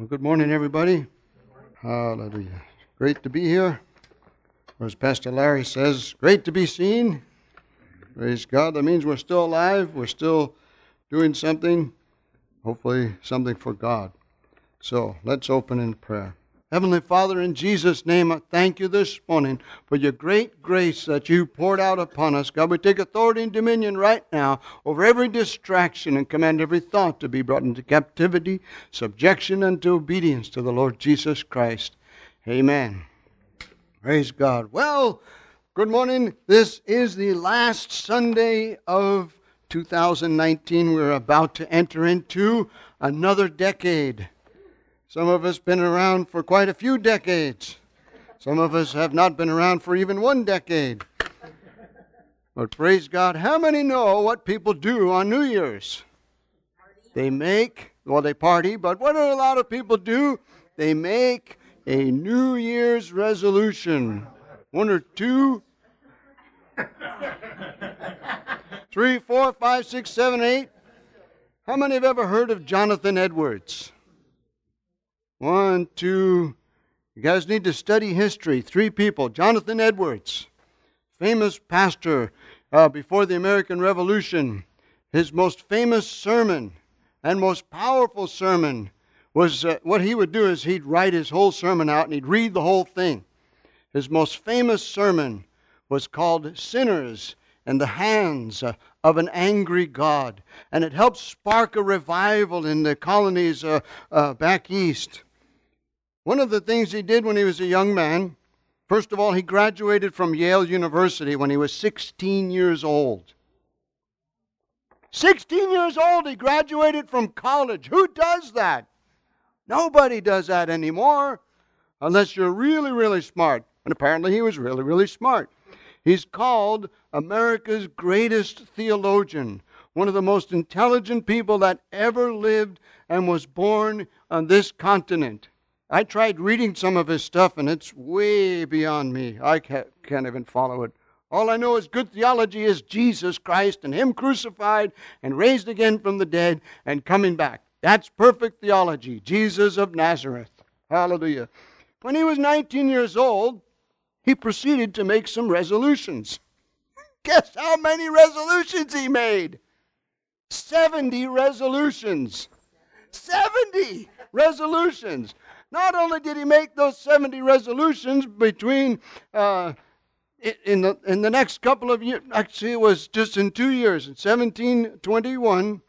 Well, good morning, everybody. Hallelujah. Great to be here. Or as Pastor Larry says, great to be seen. Praise God. That means we're still alive. We're still doing something, hopefully, something for God. So let's open in prayer. Heavenly Father, in Jesus' name, I thank you this morning for your great grace that you poured out upon us. God, we take authority and dominion right now over every distraction and command every thought to be brought into captivity, subjection, and to obedience to the Lord Jesus Christ. Amen. Praise God. Well, good morning. This is the last Sunday of 2019. We're about to enter into another decade. Some of us been around for quite a few decades. Some of us have not been around for even one decade. But praise God, how many know what people do on New Year's? They make, well, they party, but what do a lot of people do? They make a New Year's resolution. One or two, three, four, five, six, seven, eight. How many have ever heard of Jonathan Edwards? One, two. You guys need to study history. Three people. Jonathan Edwards, famous pastor uh, before the American Revolution. His most famous sermon and most powerful sermon was uh, what he would do is he'd write his whole sermon out and he'd read the whole thing. His most famous sermon was called Sinners in the Hands uh, of an Angry God. And it helped spark a revival in the colonies uh, uh back east. One of the things he did when he was a young man, first of all, he graduated from Yale University when he was 16 years old. 16 years old, he graduated from college. Who does that? Nobody does that anymore unless you're really, really smart. And apparently he was really, really smart. He's called America's greatest theologian, one of the most intelligent people that ever lived and was born on this continent. I tried reading some of his stuff, and it's way beyond me. I can't, even follow it. All I know is good theology is Jesus Christ and Him crucified and raised again from the dead and coming back. That's perfect theology. Jesus of Nazareth. Hallelujah. When he was 19 years old, he proceeded to make some resolutions. Guess how many resolutions he made? 70 resolutions. 70 resolutions. Not only did he make those 70 resolutions between uh, in the in the next couple of years, actually it was just in two years, in 1721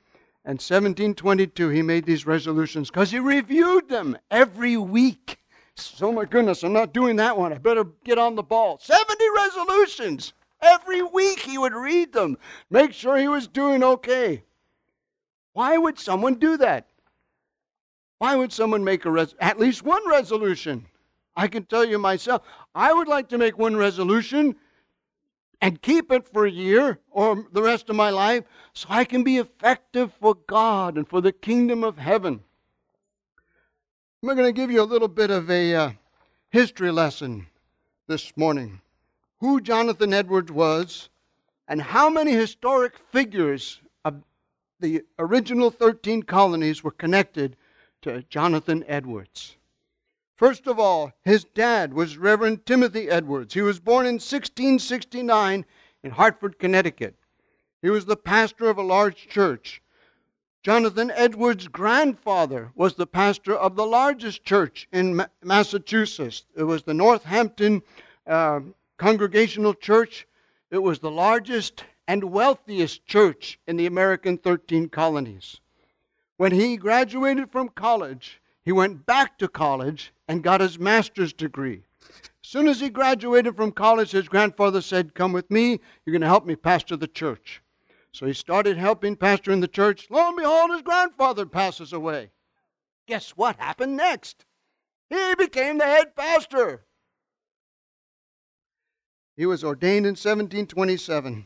and 1722, he made these resolutions because he reviewed them every week. So my goodness, I'm not doing that one. I better get on the ball. 70 resolutions. Every week he would read them, make sure he was doing okay. Why would someone do that? Why would someone make a res- at least one resolution? I can tell you myself, I would like to make one resolution and keep it for a year or the rest of my life so I can be effective for God and for the kingdom of heaven. I'm going to give you a little bit of a uh, history lesson this morning. Who Jonathan Edwards was and how many historic figures of the original 13 colonies were connected to Jonathan Edwards. First of all, his dad was Reverend Timothy Edwards. He was born in 1669 in Hartford, Connecticut. He was the pastor of a large church. Jonathan Edwards' grandfather was the pastor of the largest church in Massachusetts. It was the Northampton uh, Congregational Church. It was the largest and wealthiest church in the American 13 colonies. When he graduated from college, he went back to college and got his master's degree. As soon as he graduated from college, his grandfather said, Come with me, you're going to help me pastor the church. So he started helping pastor in the church. Lo and behold, his grandfather passes away. Guess what happened next? He became the head pastor. He was ordained in 1727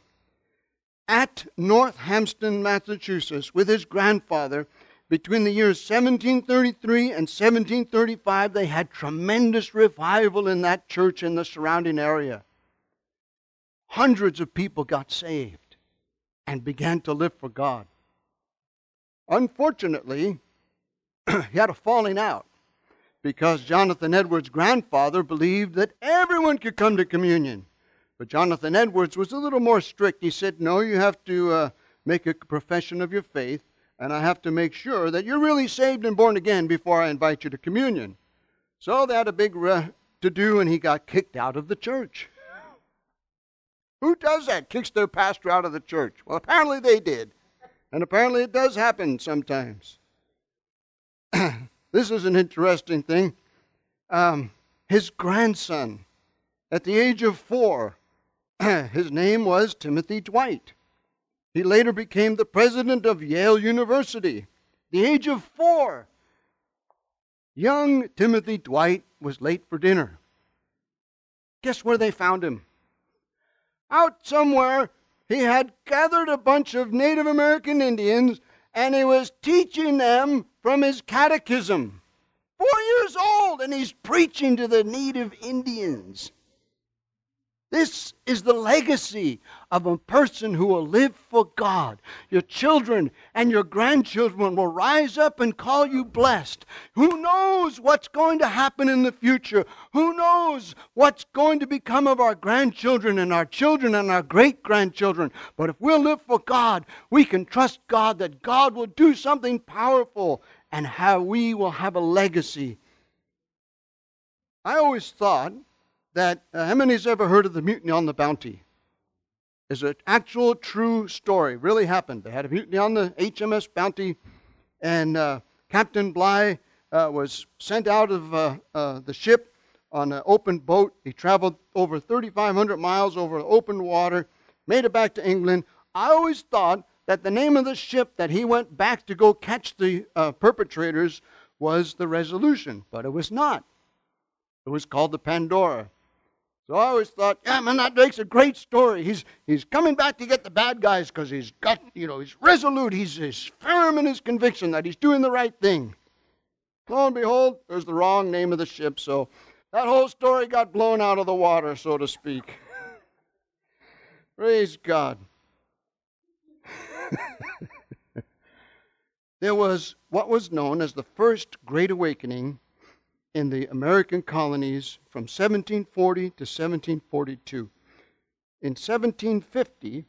at Northampton, Massachusetts, with his grandfather between the years 1733 and 1735, they had tremendous revival in that church in the surrounding area. Hundreds of people got saved and began to live for God. Unfortunately, he had a falling out because Jonathan Edwards' grandfather believed that everyone could come to communion. But Jonathan Edwards was a little more strict. He said, No, you have to uh, make a profession of your faith, and I have to make sure that you're really saved and born again before I invite you to communion. So they had a big uh, to do, and he got kicked out of the church. Who does that? Kicks their pastor out of the church. Well, apparently they did. And apparently it does happen sometimes. this is an interesting thing. Um, his grandson, at the age of four, his name was Timothy Dwight. He later became the president of Yale University. The age of four, young Timothy Dwight was late for dinner. Guess where they found him? Out somewhere, he had gathered a bunch of Native American Indians and he was teaching them from his catechism. Four years old, and he's preaching to the native Indians. This is the legacy of a person who will live for God. Your children and your grandchildren will rise up and call you blessed. Who knows what's going to happen in the future? Who knows what's going to become of our grandchildren and our children and our great grandchildren? But if we'll live for God, we can trust God that God will do something powerful and how we will have a legacy. I always thought that uh, how many's ever heard of the mutiny on the Bounty? Is an actual true story. Really happened. They had a mutiny on the HMS Bounty, and uh, Captain Bligh uh, was sent out of uh, uh, the ship on an open boat. He traveled over 3,500 miles over open water, made it back to England. I always thought that the name of the ship that he went back to go catch the uh, perpetrators was the Resolution, but it was not. It was called the Pandora. So I always thought, yeah, man, that makes a great story. He's, he's coming back to get the bad guys because he's got, you know, he's resolute. He's, he's firm in his conviction that he's doing the right thing. Lo and behold, there's the wrong name of the ship. So that whole story got blown out of the water, so to speak. Praise God. there was what was known as the First Great Awakening in the American colonies from 1740 to 1742. In 1750,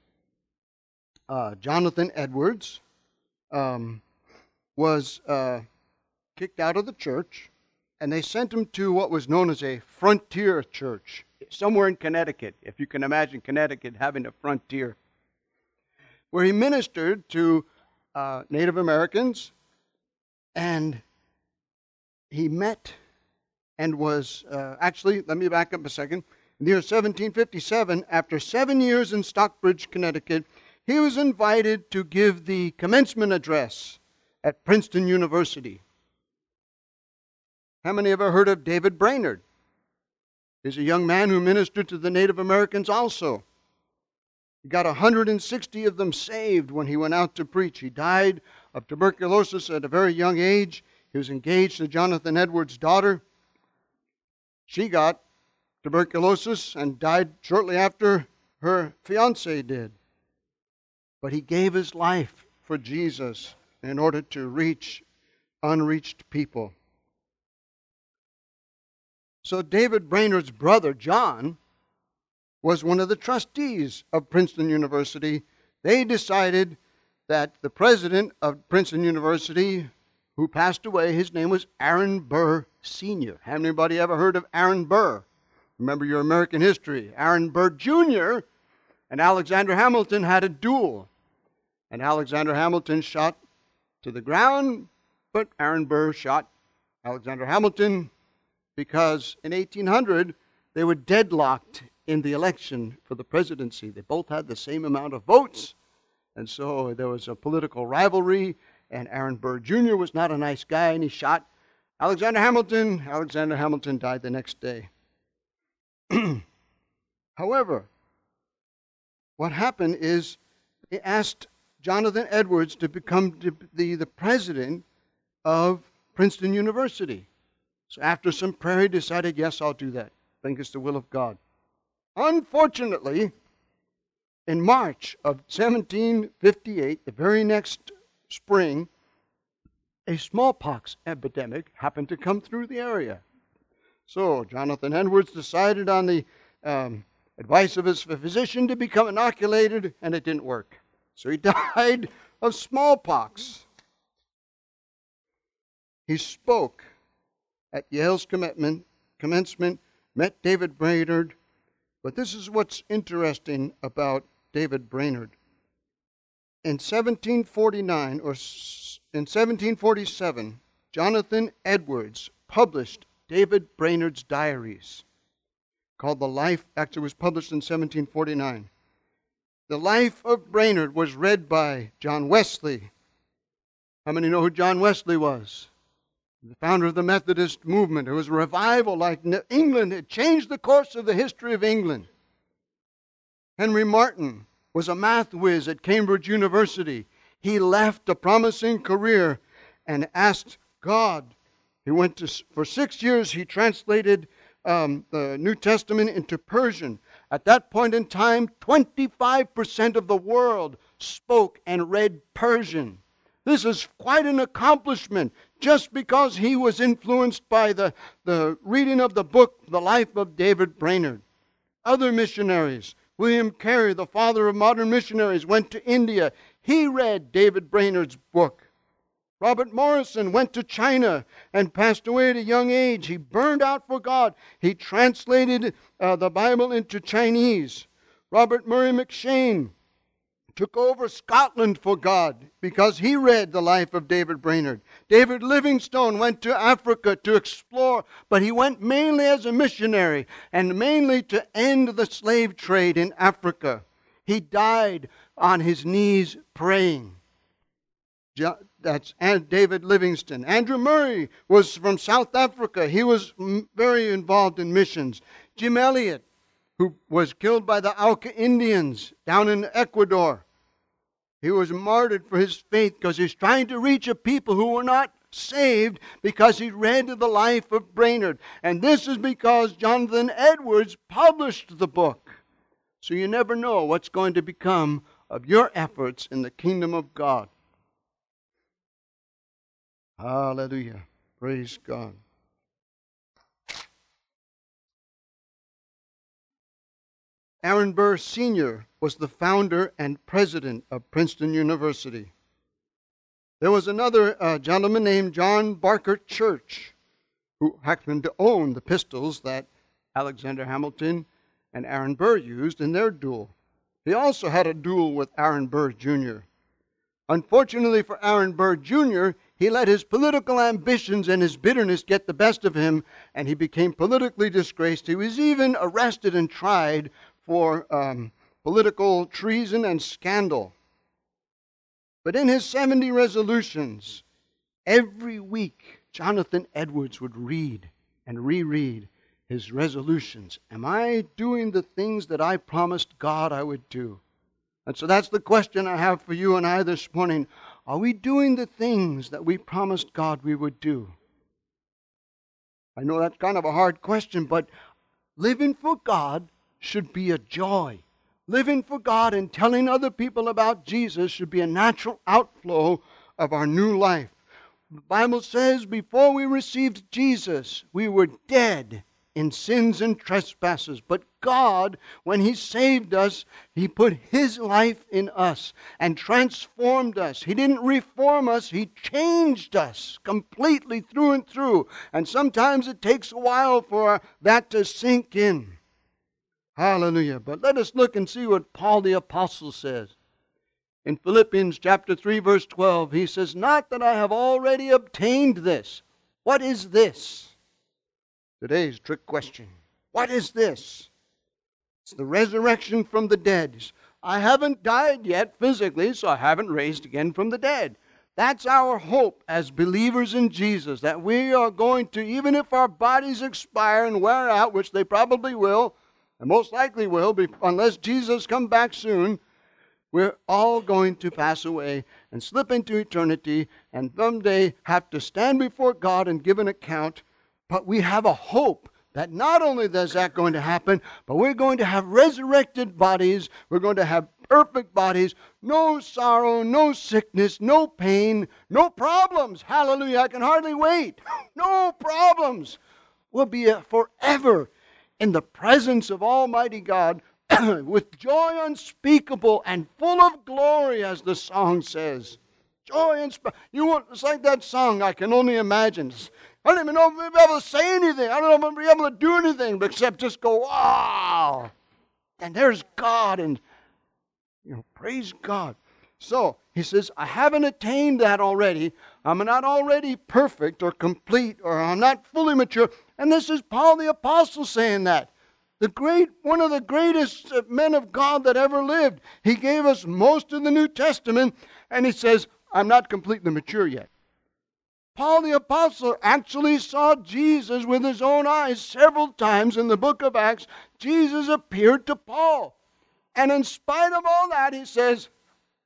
uh, Jonathan Edwards um, was uh, kicked out of the church, and they sent him to what was known as a frontier church, somewhere in Connecticut, if you can imagine Connecticut having a frontier, where he ministered to uh, Native Americans, and he met and was uh, actually, let me back up a second. In the year 1757, after seven years in Stockbridge, Connecticut, he was invited to give the commencement address at Princeton University. How many ever heard of David Brainerd? He's a young man who ministered to the Native Americans also. He got 160 of them saved when he went out to preach. He died of tuberculosis at a very young age. He was engaged to Jonathan Edwards' daughter. She got tuberculosis and died shortly after her fiance did. But he gave his life for Jesus in order to reach unreached people. So David Brainerd's brother, John, was one of the trustees of Princeton University. They decided that the president of Princeton University who passed away. His name was Aaron Burr Sr. Have anybody ever heard of Aaron Burr? Remember your American history. Aaron Burr Jr. and Alexander Hamilton had a duel. And Alexander Hamilton shot to the ground, but Aaron Burr shot Alexander Hamilton because in 1800 they were deadlocked in the election for the presidency. They both had the same amount of votes, and so there was a political rivalry, and Aaron Burr Jr. was not a nice guy, and he shot Alexander Hamilton. Alexander Hamilton died the next day. However, what happened is they asked Jonathan Edwards to become the, the president of Princeton University. So after some prayer, he decided, yes, I'll do that. I think it's the will of God. Unfortunately, in March of 1758, the very next spring, a smallpox epidemic happened to come through the area. So Jonathan Edwards decided on the um, advice of his physician to become inoculated, and it didn't work. So he died of smallpox. He spoke at Yale's commencement, met David Brainerd, but this is what's interesting about David Brainerd. In 1749 or in 1747, Jonathan Edwards published David Brainerd's diaries called The Life, actually, was published in 1749. The Life of Brainerd was read by John Wesley. How many know who John Wesley was? The founder of the Methodist movement. It was a revival like England. It changed the course of the history of England. Henry Martyn was a math whiz at Cambridge University. He left a promising career and asked God. He went to, for six years, he translated um, the New Testament into Persian. At that point in time, 25% of the world spoke and read Persian. This is quite an accomplishment just because he was influenced by the, the reading of the book, The Life of David Brainerd. Other missionaries, William Carey, the father of modern missionaries, went to India. He read David Brainerd's book. Robert Morrison went to China and passed away at a young age. He burned out for God. He translated uh, the Bible into Chinese. Robert Murray M'Cheyne took over Scotland for God because he read the life of David Brainerd. David Livingstone went to Africa to explore, but he went mainly as a missionary and mainly to end the slave trade in Africa. He died on his knees praying. That's David Livingstone. Andrew Murray was from South Africa. He was very involved in missions. Jim Elliot, who was killed by the Auca Indians down in Ecuador. He was martyred for his faith because he's trying to reach a people who were not saved because he read the life of Brainerd. And this is because Jonathan Edwards published the book. So you never know what's going to become of your efforts in the kingdom of God. Hallelujah. Praise God. Aaron Burr Sr. was the founder and president of Princeton University. There was another uh, gentleman named John Barker Church who happened to own the pistols that Alexander Hamilton and Aaron Burr used in their duel. He also had a duel with Aaron Burr Jr. Unfortunately for Aaron Burr Jr., he let his political ambitions and his bitterness get the best of him, and he became politically disgraced. He was even arrested and tried for um, political treason and scandal. But in his 70 resolutions, every week, Jonathan Edwards would read and reread his resolutions. Am I doing the things that I promised God I would do? And so that's the question I have for you and I this morning. Are we doing the things that we promised God we would do? I know that's kind of a hard question, but living for God should be a joy. Living for God and telling other people about Jesus should be a natural outflow of our new life. The Bible says before we received Jesus, we were dead in sins and trespasses. But God, when He saved us, He put His life in us and transformed us. He didn't reform us, He changed us completely through and through. And sometimes it takes a while for that to sink in. Hallelujah. But let us look and see what Paul the Apostle says. In Philippians chapter 3, verse 12, he says, Not that I have already obtained this. What is this? Today's trick question What is this? It's the resurrection from the dead. I haven't died yet physically, so I haven't raised again from the dead. That's our hope as believers in Jesus, that we are going to, even if our bodies expire and wear out, which they probably will, and most likely will, be, unless Jesus come back soon, we're all going to pass away and slip into eternity and someday have to stand before God and give an account but we have a hope that not only is that going to happen, but we're going to have resurrected bodies. We're going to have perfect bodies. No sorrow, no sickness, no pain, no problems. Hallelujah. I can hardly wait. No problems. We'll be forever in the presence of Almighty God with joy unspeakable and full of glory, as the song says. Joy unspeakable. You it's like that song, I can only imagine. I don't even know if I'll be able to say anything. I don't know if I'll be able to do anything except just go, wow. And there's God, and, you know, praise God. So, he says, I haven't attained that already. I'm not already perfect or complete, or I'm not fully mature. And this is Paul the Apostle saying that. The great, one of the greatest uh, men of God that ever lived. He gave us most of the New Testament, and he says, I'm not completely mature yet. Paul the Apostle actually saw Jesus with his own eyes several times in the book of Acts. Jesus appeared to Paul. And in spite of all that, he says,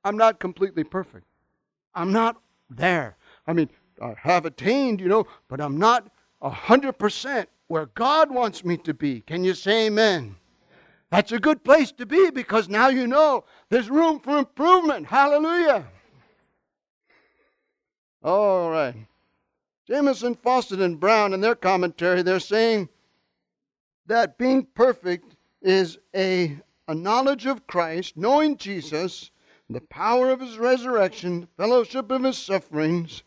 I'm not completely perfect. I'm not there. I mean, I have attained, you know, but I'm not 100% where God wants me to be. Can you say amen? That's a good place to be because now you know there's room for improvement. Hallelujah. All right. Jamieson, Fausset, and Brown, in their commentary, they're saying that being perfect is a, a knowledge of Christ, knowing Jesus, the power of his resurrection, fellowship of his sufferings,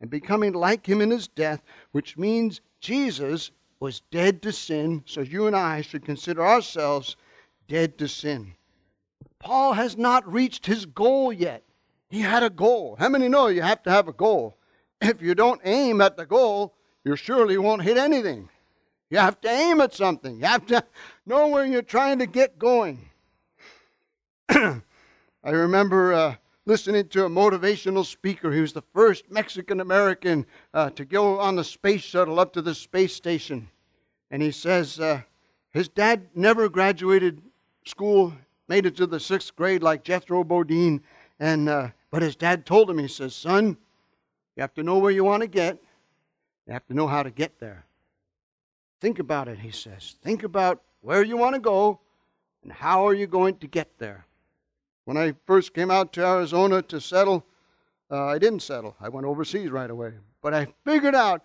and becoming like him in his death, which means Jesus was dead to sin, so you and I should consider ourselves dead to sin. Paul has not reached his goal yet. He had a goal. How many know you have to have a goal? If you don't aim at the goal, you surely won't hit anything. You have to aim at something. You have to know where you're trying to get going. I remember uh, listening to a motivational speaker. He was the first Mexican American uh, to go on the space shuttle up to the space station. And he says uh, his dad never graduated school, made it to the sixth grade like Jethro Bodine. And, uh, but his dad told him, he says, Son, you have to know where you want to get, you have to know how to get there. Think about it, he says. Think about where you want to go and how are you going to get there. When I first came out to Arizona to settle, uh, I didn't settle. I went overseas right away. But I figured out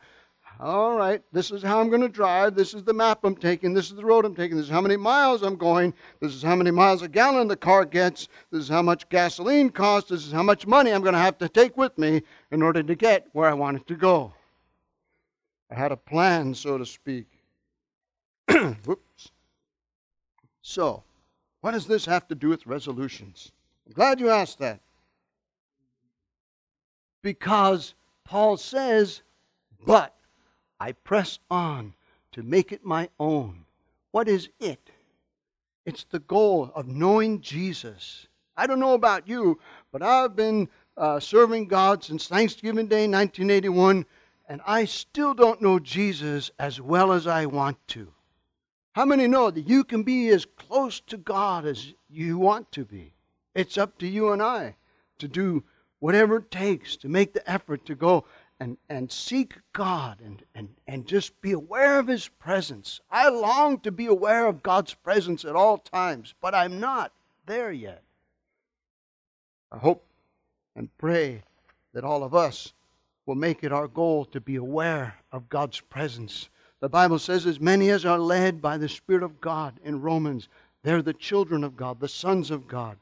all right, this is how I'm going to drive. This is the map I'm taking. This is the road I'm taking. This is how many miles I'm going. This is how many miles a gallon the car gets. This is how much gasoline costs. This is how much money I'm going to have to take with me in order to get where I wanted to go. I had a plan, so to speak. Whoops. So, what does this have to do with resolutions? I'm glad you asked that. Because Paul says, but I press on to make it my own. What is it? It's the goal of knowing Jesus. I don't know about you, but I've been uh, serving God since Thanksgiving Day 1981, and I still don't know Jesus as well as I want to. How many know that you can be as close to God as you want to be? It's up to you and I to do whatever it takes to make the effort to go and, and seek God and, and, and just be aware of His presence. I long to be aware of God's presence at all times, but I'm not there yet. I hope and pray that all of us will make it our goal to be aware of God's presence. The Bible says, as many as are led by the Spirit of God in Romans, they're the children of God, the sons of God.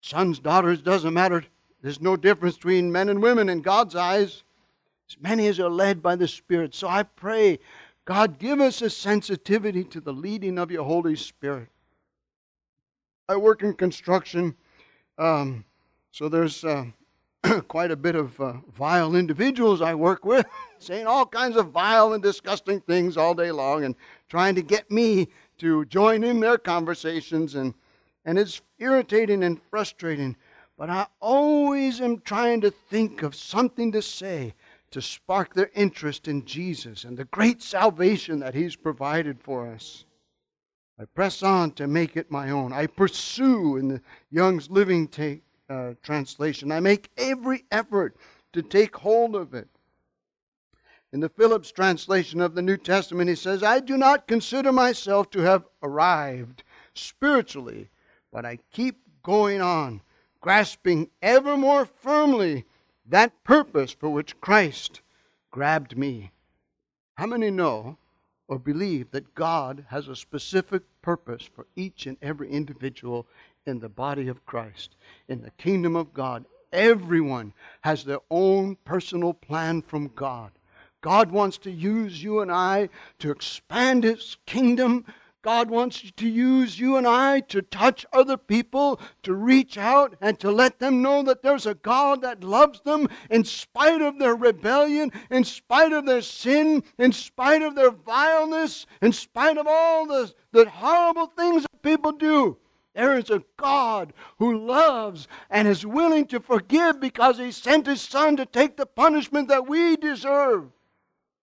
Sons, daughters, doesn't matter there's no difference between men and women in God's eyes. As many as are led by the Spirit. So I pray, God, give us a sensitivity to the leading of your Holy Spirit. I work in construction, um, so there's uh, quite a bit of uh, vile individuals I work with, saying all kinds of vile and disgusting things all day long and trying to get me to join in their conversations. And, and it's irritating and frustrating. But I always am trying to think of something to say to spark their interest in Jesus and the great salvation that He's provided for us. I press on to make it my own. I pursue in the Young's Living take, uh, translation. I make every effort to take hold of it. In the Phillips translation of the New Testament, he says, I do not consider myself to have arrived spiritually, but I keep going on, grasping ever more firmly that purpose for which Christ grabbed me. How many know or believe that God has a specific purpose for each and every individual in the body of Christ, in the kingdom of God? Everyone has their own personal plan from God. God wants to use you and I to expand His kingdom. God wants to use you and I to touch other people, to reach out and to let them know that there's a God that loves them in spite of their rebellion, in spite of their sin, in spite of their vileness, in spite of all the, the horrible things that people do. There is a God who loves and is willing to forgive because He sent His Son to take the punishment that we deserve.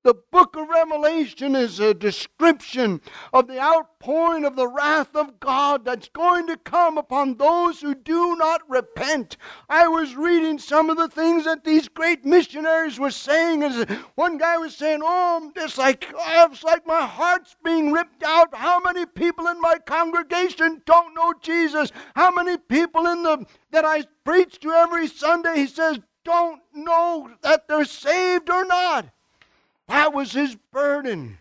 The book of Revelation is a description of the outpouring of the wrath of God that's going to come upon those who do not repent. I was reading some of the things that these great missionaries were saying. As one guy was saying, "Oh, it's like it's like my heart's being ripped out. How many people in my congregation don't know Jesus? How many people in the that I preach to every Sunday?" He says, "Don't know that they're saved or not." That was his burden.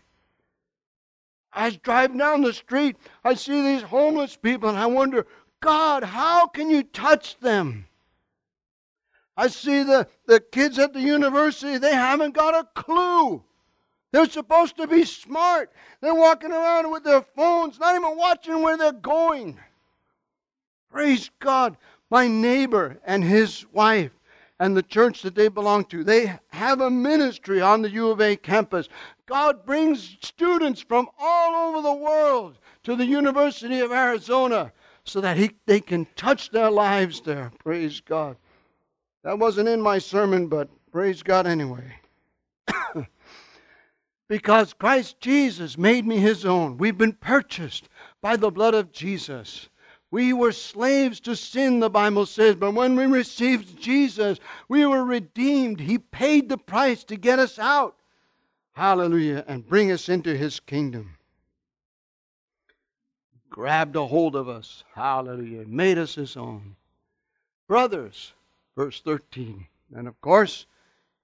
I driving down the street, I see these homeless people, and I wonder, God, how can you touch them? I see the, the kids at the university, they haven't got a clue. They're supposed to be smart. They're walking around with their phones, not even watching where they're going. Praise God. My neighbor and his wife and the church that they belong to. They have a ministry on the U of A campus. God brings students from all over the world to the University of Arizona so that he, they can touch their lives there. Praise God. That wasn't in my sermon, but praise God anyway. because Christ Jesus made me his own. We've been purchased by the blood of Jesus. We were slaves to sin, the Bible says, but when we received Jesus, we were redeemed. He paid the price to get us out. Hallelujah. And bring us into His kingdom. Grabbed a hold of us. Hallelujah. Made us His own. Brothers, verse 13. And of course,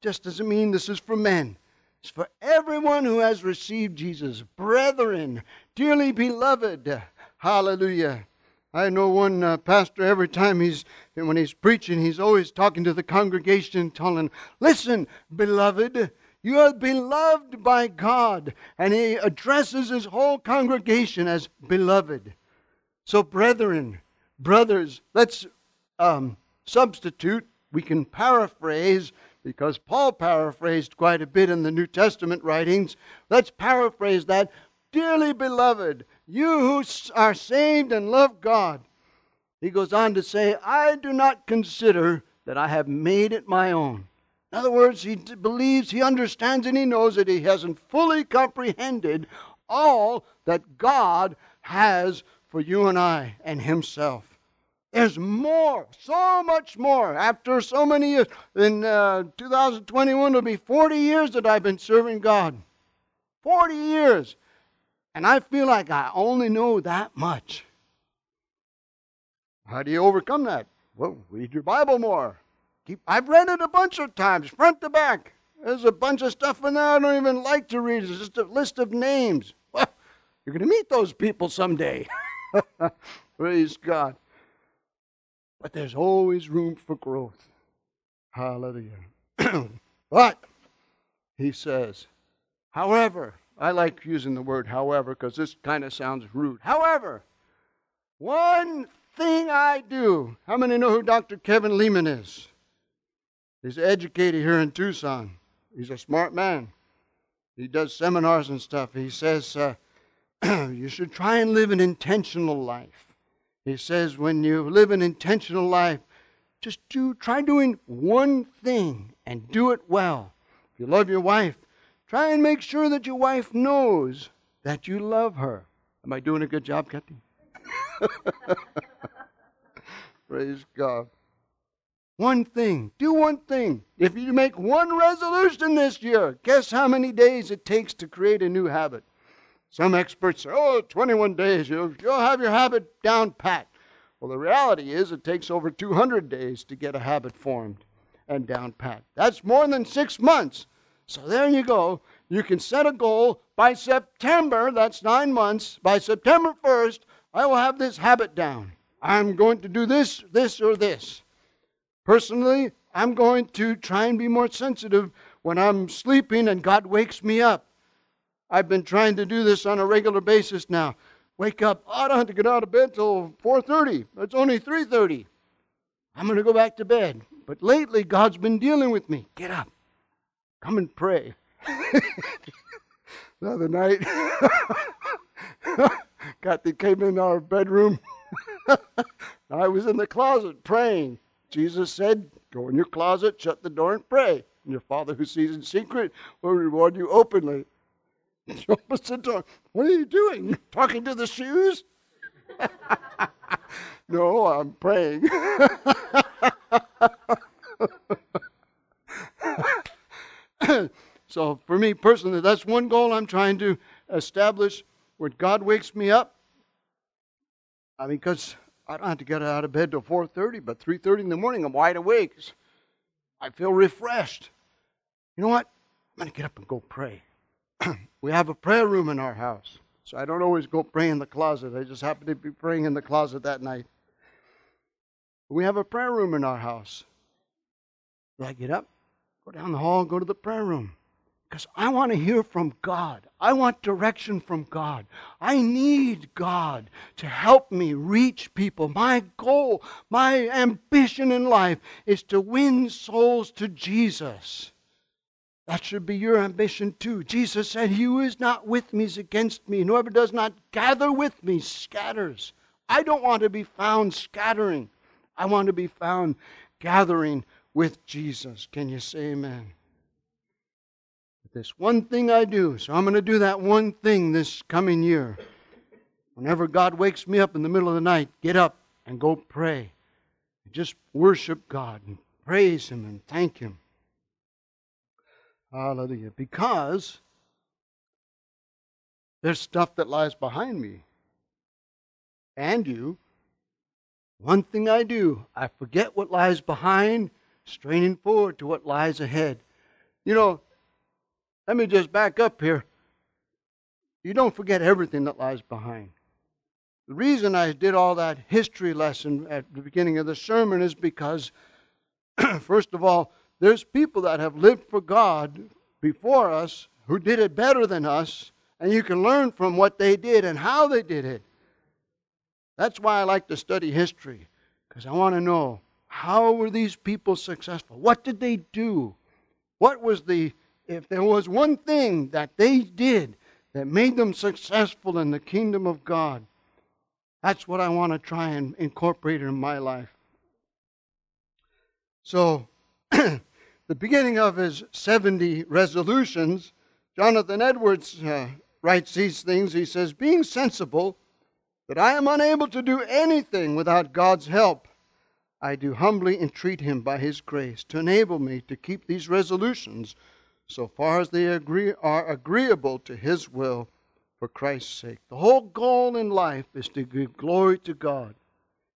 just doesn't mean this is for men. It's for everyone who has received Jesus. Brethren, dearly beloved. Hallelujah. I know one uh, pastor, every time he's, when he's preaching, he's always talking to the congregation, telling, Listen, beloved, you are beloved by God. And he addresses his whole congregation as beloved. So, brethren, brothers, let's um, substitute. We can paraphrase because Paul paraphrased quite a bit in the New Testament writings. Let's paraphrase that. Dearly beloved, you who are saved and love God. He goes on to say, I do not consider that I have made it my own. In other words, he believes, he understands, and he knows that he hasn't fully comprehended all that God has for you and I and himself. There's more, so much more. After so many years, in uh, 2021 will be 40 years that I've been serving God. 40 years. And I feel like I only know that much. How do you overcome that? Well, read your Bible more. Keep, I've read it a bunch of times, front to back. There's a bunch of stuff in there I don't even like to read. It's just a list of names. Well, you're going to meet those people someday. Praise God. But there's always room for growth. Hallelujah. but, he says, however, I like using the word however because this kind of sounds rude. However, one thing I do. How many know who Dr. Kevin Leman is? He's educated here in Tucson. He's a smart man. He does seminars and stuff. He says uh, you should try and live an intentional life. He says when you live an intentional life, just do try doing one thing and do it well. If you love your wife, Try and make sure that your wife knows that you love her. Am I doing a good job, Kathy? Praise God. One thing. Do one thing. If you make one resolution this year, guess how many days it takes to create a new habit? Some experts say, oh, 21 days, you'll, you'll have your habit down pat. Well, the reality is it takes over 200 days to get a habit formed and down pat. That's more than six months. So there you go. You can set a goal by September, that's nine months. By September 1st, I will have this habit down. I'm going to do this, this, or this. Personally, I'm going to try and be more sensitive when I'm sleeping and God wakes me up. I've been trying to do this on a regular basis now. Wake up. Oh, I don't have to get out of bed till 4:30. It's only 3:30. I'm going to go back to bed. But lately, God's been dealing with me. Get up. Come and pray. the other night, Kathy came in our bedroom. I was in the closet praying. Jesus said, Go in your closet, shut the door, and pray. And your Father who sees in secret will reward you openly. She opens the door. What are you doing? Talking to the shoes? no, I'm praying. so, for me personally, that's one goal I'm trying to establish when God wakes me up. I mean, because I don't have to get out of bed till 4:30, but 3:30 in the morning I'm wide awake. I feel refreshed. You know what? I'm going to get up and go pray. we have a prayer room in our house, so I don't always go pray in the closet. I just happen to be praying in the closet that night. We have a prayer room in our house. Do I get up, go down the hall, go to the prayer room? Because I want to hear from God. I want direction from God. I need God to help me reach people. My goal, my ambition in life is to win souls to Jesus. That should be your ambition too. Jesus said, He who is not with me is against me, and whoever does not gather with me scatters. I don't want to be found scattering. I want to be found gathering with Jesus. Can you say amen? This one thing I do, so I'm going to do that one thing this coming year. Whenever God wakes me up in the middle of the night, get up and go pray. Just worship God and praise Him and thank Him. Hallelujah. Because there's stuff that lies behind me and you. One thing I do, I forget what lies behind, straining forward to what lies ahead. You know, let me just back up here. You don't forget everything that lies behind. The reason I did all that history lesson at the beginning of the sermon is because, first of all, there's people that have lived for God before us who did it better than us, and you can learn from what they did and how they did it. That's why I like to study history, because I want to know how were these people successful? What did they do? What was the, if there was one thing that they did that made them successful in the kingdom of God, that's what I want to try and incorporate in my life. So, the beginning of his 70 resolutions, Jonathan Edwards uh, writes these things. He says, Being sensible that I am unable to do anything without God's help, I do humbly entreat him by his grace to enable me to keep these resolutions so far as they agree, are agreeable to his will for Christ's sake. The whole goal in life is to give glory to God,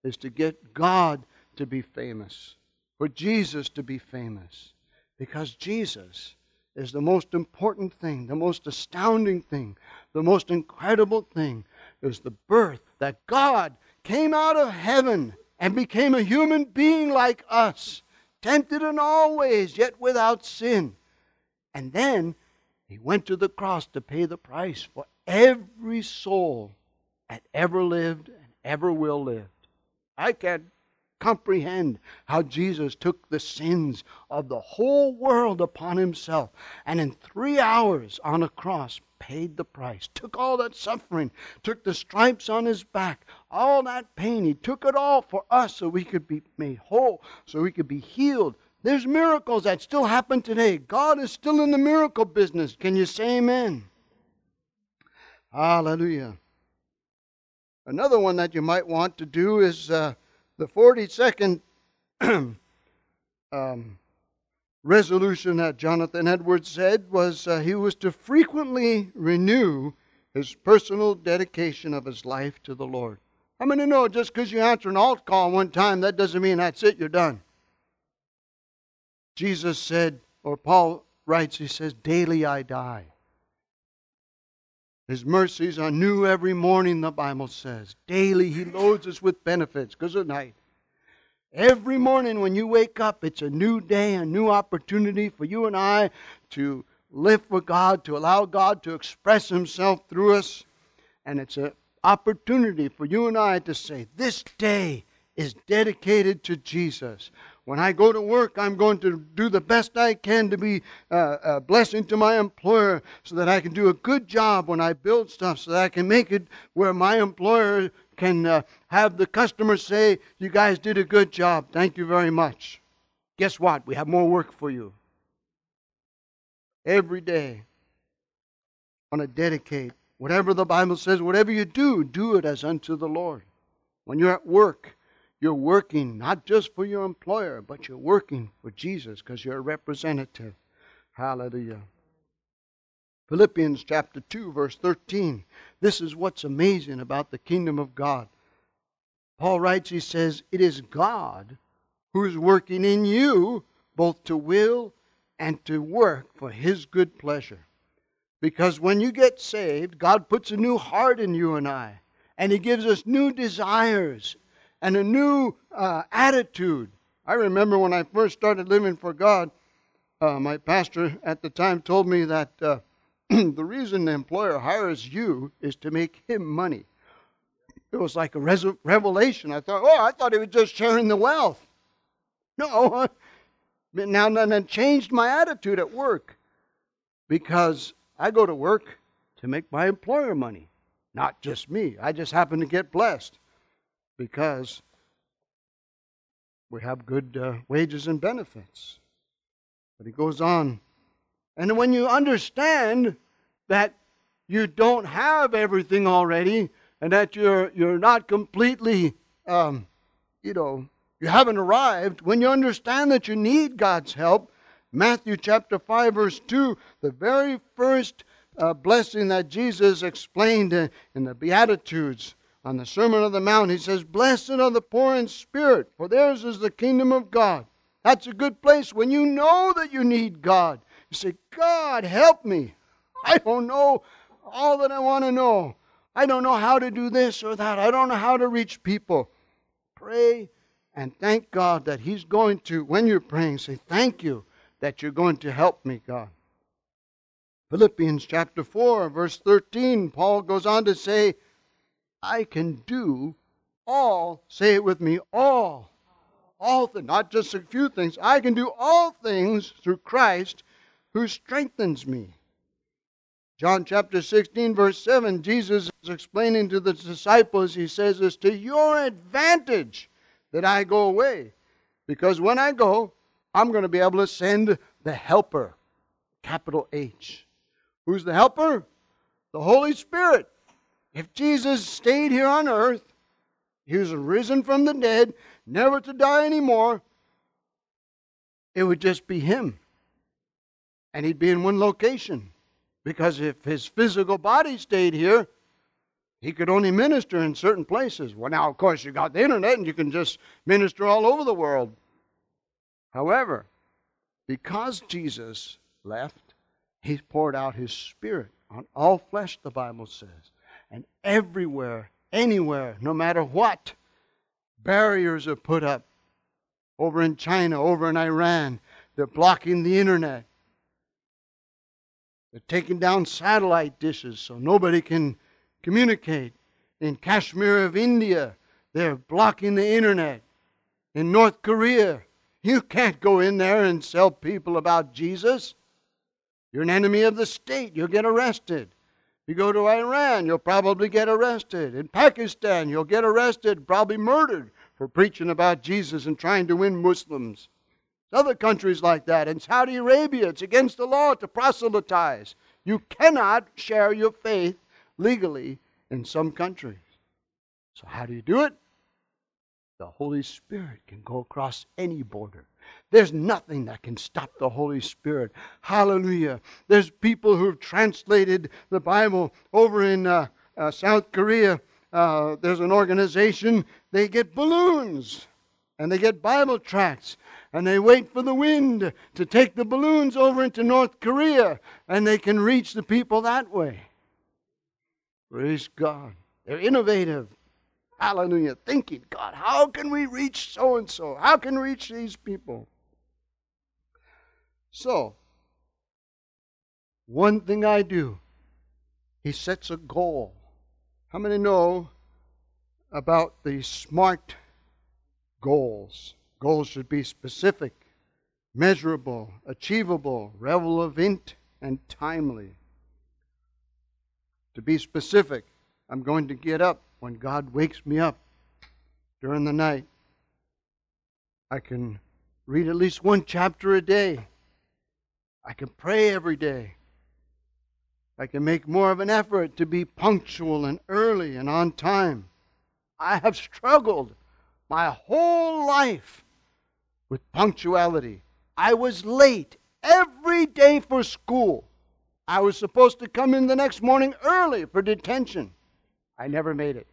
is to get God to be famous, for Jesus to be famous. Because Jesus is the most important thing, the most astounding thing, the most incredible thing is the birth that God came out of heaven and became a human being like us, tempted in all ways, yet without sin. And then he went to the cross to pay the price for every soul that ever lived and ever will live. I can't comprehend how Jesus took the sins of the whole world upon himself and in three hours on a cross paid the price, took all that suffering, took the stripes on his back, all that pain. He took it all for us so we could be made whole, so we could be healed. There's miracles that still happen today. God is still in the miracle business. Can you say amen? Hallelujah. Another one that you might want to do is. Uh, the 42nd um, resolution that Jonathan Edwards said was uh, he was to frequently renew his personal dedication of his life to the Lord. How many know just because you answer an alt call one time, that doesn't mean that's it, you're done? Jesus said, or Paul writes, he says, Daily I die. His mercies are new every morning, the Bible says. Daily he loads us with benefits because of night. Every morning when you wake up, it's a new day, a new opportunity for you and I to live for God, to allow God to express Himself through us. And it's an opportunity for you and I to say, This day is dedicated to Jesus. When I go to work, I'm going to do the best I can to be uh, a blessing to my employer so that I can do a good job when I build stuff, so that I can make it where my employer can uh, have the customers say, You guys did a good job. Thank you very much. Guess what? We have more work for you. Every day, want to dedicate whatever the Bible says, whatever you do, do it as unto the Lord. When you're at work, you're working not just for your employer, but you're working for Jesus because you're a representative. Hallelujah. Philippians chapter 2, verse 13. This is what's amazing about the kingdom of God. Paul writes, he says, It is God who is working in you both to will and to work for his good pleasure. Because when you get saved, God puts a new heart in you and I, and he gives us new desires and a new uh, attitude. I remember when I first started living for God, uh, my pastor at the time told me that uh, the reason the employer hires you is to make him money. It was like a res- revelation. I thought, oh, I thought he was just sharing the wealth. No, now that changed my attitude at work because I go to work to make my employer money, not just me. I just happen to get blessed because we have good uh, wages and benefits. But he goes on. And when you understand that you don't have everything already and that you're, you're not completely, um, you know, you haven't arrived, when you understand that you need God's help, Matthew chapter 5, verse 2, the very first uh, blessing that Jesus explained in, in the Beatitudes, on the Sermon on the Mount, he says, Blessed are the poor in spirit, for theirs is the kingdom of God. That's a good place when you know that you need God. You say, God, help me. I don't know all that I want to know. I don't know how to do this or that. I don't know how to reach people. Pray and thank God that He's going to, when you're praying, say, Thank you that you're going to help me, God. Philippians chapter 4, verse 13, Paul goes on to say, I can do all, say it with me, all. All things, not just a few things. I can do all things through Christ who strengthens me. John chapter 16, verse 7, Jesus is explaining to the disciples, he says, It's to your advantage that I go away. Because when I go, I'm going to be able to send the helper, capital H. Who's the helper? The Holy Spirit. If Jesus stayed here on earth, he was risen from the dead, never to die anymore, it would just be him. And he'd be in one location. Because if his physical body stayed here, he could only minister in certain places. Well, now, of course, you got the internet and you can just minister all over the world. However, because Jesus left, he poured out his spirit on all flesh, the Bible says. And everywhere, anywhere, no matter what, barriers are put up. Over in China, over in Iran, they're blocking the internet. They're taking down satellite dishes so nobody can communicate. In Kashmir of India, they're blocking the internet. In North Korea, you can't go in there and sell people about Jesus. You're an enemy of the state. You'll get arrested. You go to Iran, you'll probably get arrested. In Pakistan, you'll get arrested, probably murdered for preaching about Jesus and trying to win Muslims. Other countries like that. In Saudi Arabia, it's against the law to proselytize. You cannot share your faith legally in some countries. So, how do you do it? The Holy Spirit can go across any border. There's nothing that can stop the Holy Spirit. Hallelujah. There's people who've translated the Bible over in uh, uh, South Korea. Uh, there's an organization, they get balloons and they get Bible tracts and they wait for the wind to take the balloons over into North Korea and they can reach the people that way. Praise God. They're innovative. Hallelujah. Thinking, God, how can we reach so and so? How can we reach these people? So, one thing I do, he sets a goal. How many know about the SMART goals? Goals should be specific, measurable, achievable, relevant, and timely. To be specific, I'm going to get up when God wakes me up during the night. I can read at least one chapter a day. I can pray every day. I can make more of an effort to be punctual and early and on time. I have struggled my whole life with punctuality. I was late every day for school. I was supposed to come in the next morning early for detention. I never made it.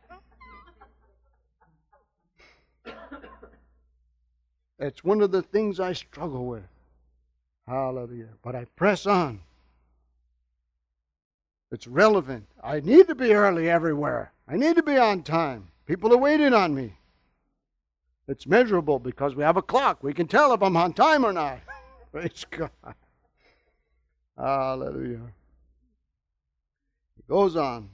It's one of the things I struggle with. Hallelujah. But I press on. It's relevant. I need to be early everywhere. I need to be on time. People are waiting on me. It's measurable because we have a clock. We can tell if I'm on time or not. Praise God. Hallelujah. It goes on.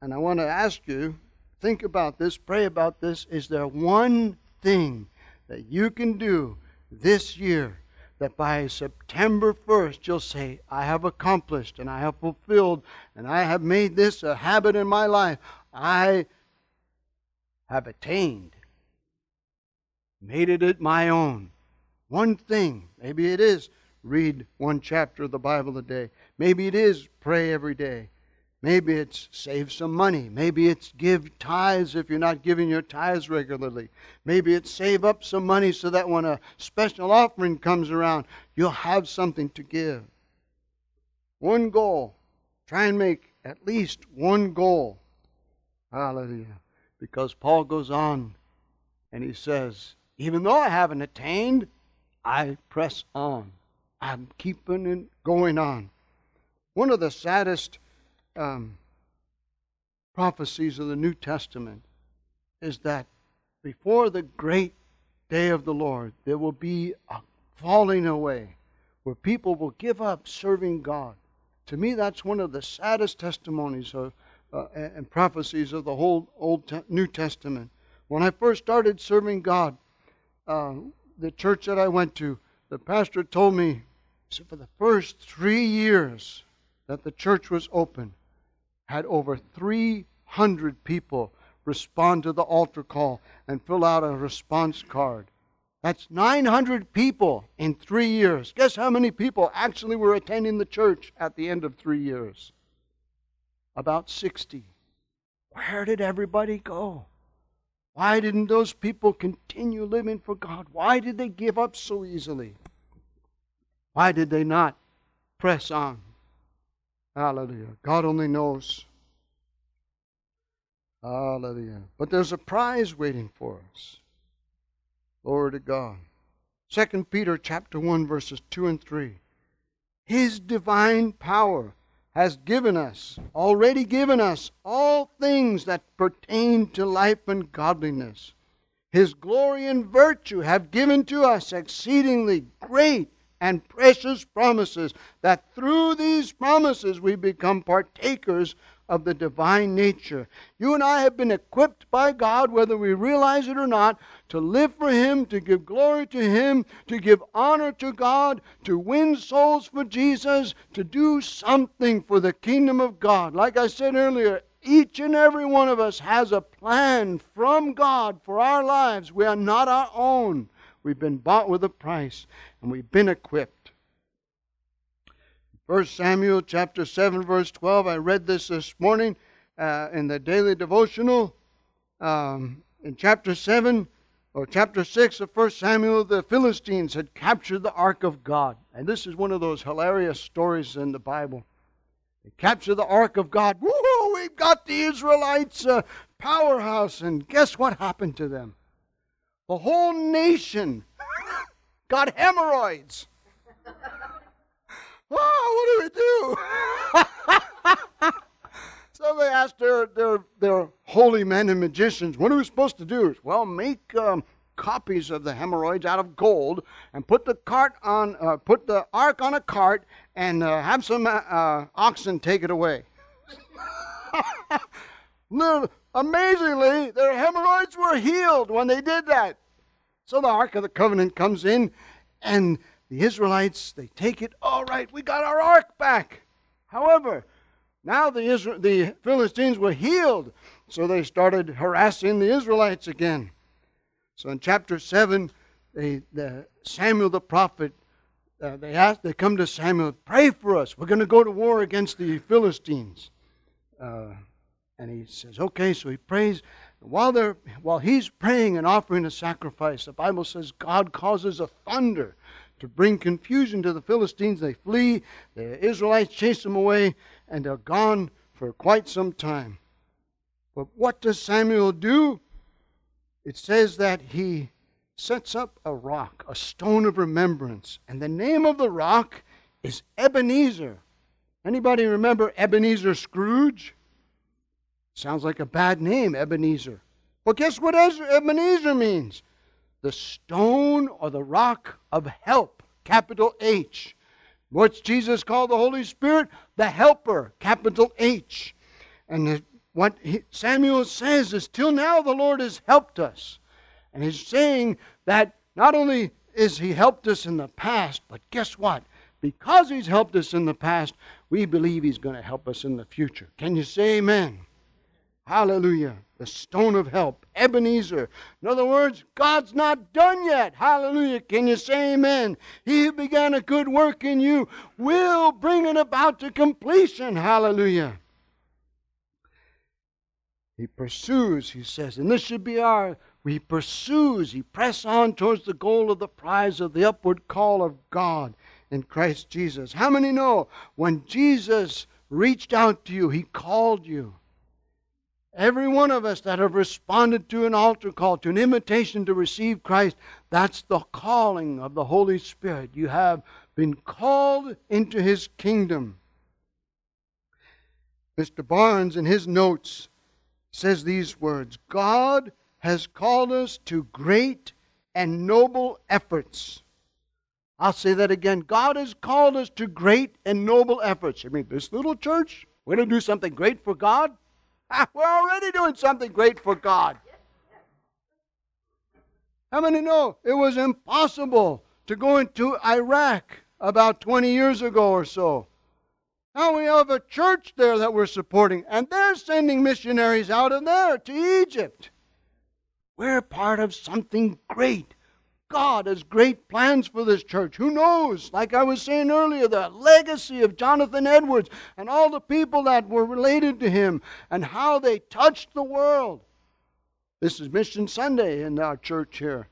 And I want to ask you, think about this, pray about this. Is there one thing that you can do this year that by September 1st you'll say, I have accomplished and I have fulfilled and I have made this a habit in my life. I have attained, made it my own. One thing, maybe it is read one chapter of the Bible a day. Maybe it is pray every day. Maybe it's save some money. Maybe it's give tithes if you're not giving your tithes regularly. Maybe it's save up some money so that when a special offering comes around, you'll have something to give. One goal. Try and make at least one goal. Hallelujah. Because Paul goes on and he says, even though I haven't attained, I press on. I'm keeping it going on. One of the saddest um, prophecies of the New Testament is that before the great day of the Lord, there will be a falling away where people will give up serving God. To me, that's one of the saddest testimonies of, uh, and prophecies of the whole Old Te- New Testament. When I first started serving God, uh, the church that I went to, the pastor told me, so for the first three years that the church was open, had over 300 people respond to the altar call and fill out a response card. That's 900 people in three years. Guess how many people actually were attending the church at the end of three years? About 60. Where did everybody go? Why didn't those people continue living for God? Why did they give up so easily? Why did they not press on? Hallelujah. God only knows. Hallelujah. But there's a prize waiting for us. Glory to God. 2 Peter chapter 1 verses 2 and 3. His divine power has given us, already given us, all things that pertain to life and godliness. His glory and virtue have given to us exceedingly great and precious promises, that through these promises we become partakers of the divine nature. You and I have been equipped by God, whether we realize it or not, to live for Him, to give glory to Him, to give honor to God, to win souls for Jesus, to do something for the kingdom of God. Like I said earlier, each and every one of us has a plan from God for our lives. We are not our own. We've been bought with a price and we've been equipped. 1 Samuel chapter 7 verse 12 I read this this morning uh, in the daily devotional um, in chapter 7 or chapter 6 of 1 Samuel, the Philistines had captured the ark of God. And this is one of those hilarious stories in the Bible. They captured the ark of God. Woo, we've got the Israelites' uh, powerhouse. And guess what happened to them? The whole nation got hemorrhoids. oh, what do we do? So they asked their, their, their holy men and magicians, what are we supposed to do? Well, make um, copies of the hemorrhoids out of gold and put the cart on, uh, put the ark on a cart and uh, have some uh, uh oxen take it away. Amazingly, their hemorrhoids were healed when they did that. So the Ark of the Covenant comes in, and the Israelites, they take it. All right, we got our ark back. However, now the, Israel, the Philistines were healed, so they started harassing the Israelites again. So in chapter 7, they, the, Samuel the prophet, uh, they, ask, they come to Samuel, pray for us. We're going to go to war against the Philistines. Uh, and he says, okay, so he prays. While, they're, while he's praying and offering a sacrifice, the Bible says God causes a thunder to bring confusion to the Philistines. They flee, the Israelites chase them away, and they're gone for quite some time. But what does Samuel do? It says that he sets up a rock, a stone of remembrance, and the name of the rock is Ebenezer. Anybody remember Ebenezer Scrooge? Sounds like a bad name, Ebenezer. But guess what Ebenezer means? The stone or the rock of help, capital H. What's Jesus called the Holy Spirit? The helper, capital H. And what Samuel says is, till now the Lord has helped us. And he's saying that not only is he helped us in the past, but guess what? Because he's helped us in the past, we believe he's going to help us in the future. Can you say amen? Hallelujah. The stone of help, Ebenezer. In other words, God's not done yet. Hallelujah. Can you say amen? He who began a good work in you will bring it about to completion. Hallelujah. He pursues, he says, and this should be our, he pursues, he presses on towards the goal of the prize of the upward call of God in Christ Jesus. How many know when Jesus reached out to you, he called you? Every one of us that have responded to an altar call, to an invitation to receive Christ, that's the calling of the Holy Spirit. You have been called into His kingdom. Mr. Barnes, in his notes, says these words God has called us to great and noble efforts. I'll say that again. God has called us to great and noble efforts. I mean, this little church, we're going to do something great for God. We're already doing something great for God. How many know it was impossible to go into Iraq about 20 years ago or so? Now we have a church there that we're supporting, and they're sending missionaries out of there to Egypt. We're part of something great. God has great plans for this church. Who knows? Like I was saying earlier, the legacy of Jonathan Edwards and all the people that were related to him and how they touched the world. This is Mission Sunday in our church here.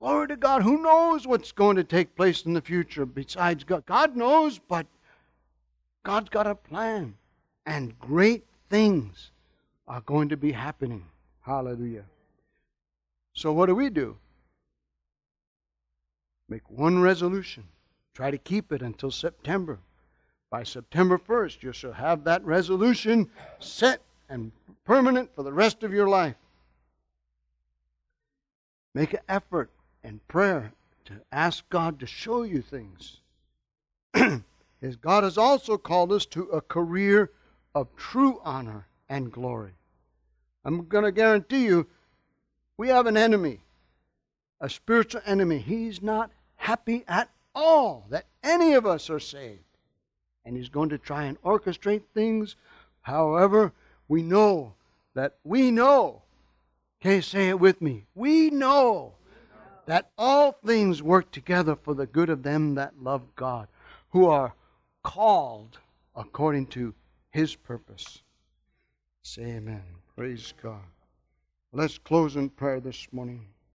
Glory to God. Who knows what's going to take place in the future besides God? God knows, but God's got a plan. And great things are going to be happening. Hallelujah. So, what do we do? Make one resolution. Try to keep it until September. By September 1st, you shall have that resolution set and permanent for the rest of your life. Make an effort and prayer to ask God to show you things. As God has also called us to a career of true honor and glory. I'm going to guarantee you, we have an enemy, a spiritual enemy. He's not happy at all that any of us are saved. And He's going to try and orchestrate things. However, we know that we know. You say it with me? We know that all things work together for the good of them that love God, who are called according to His purpose. Say amen. Praise God. Let's close in prayer this morning.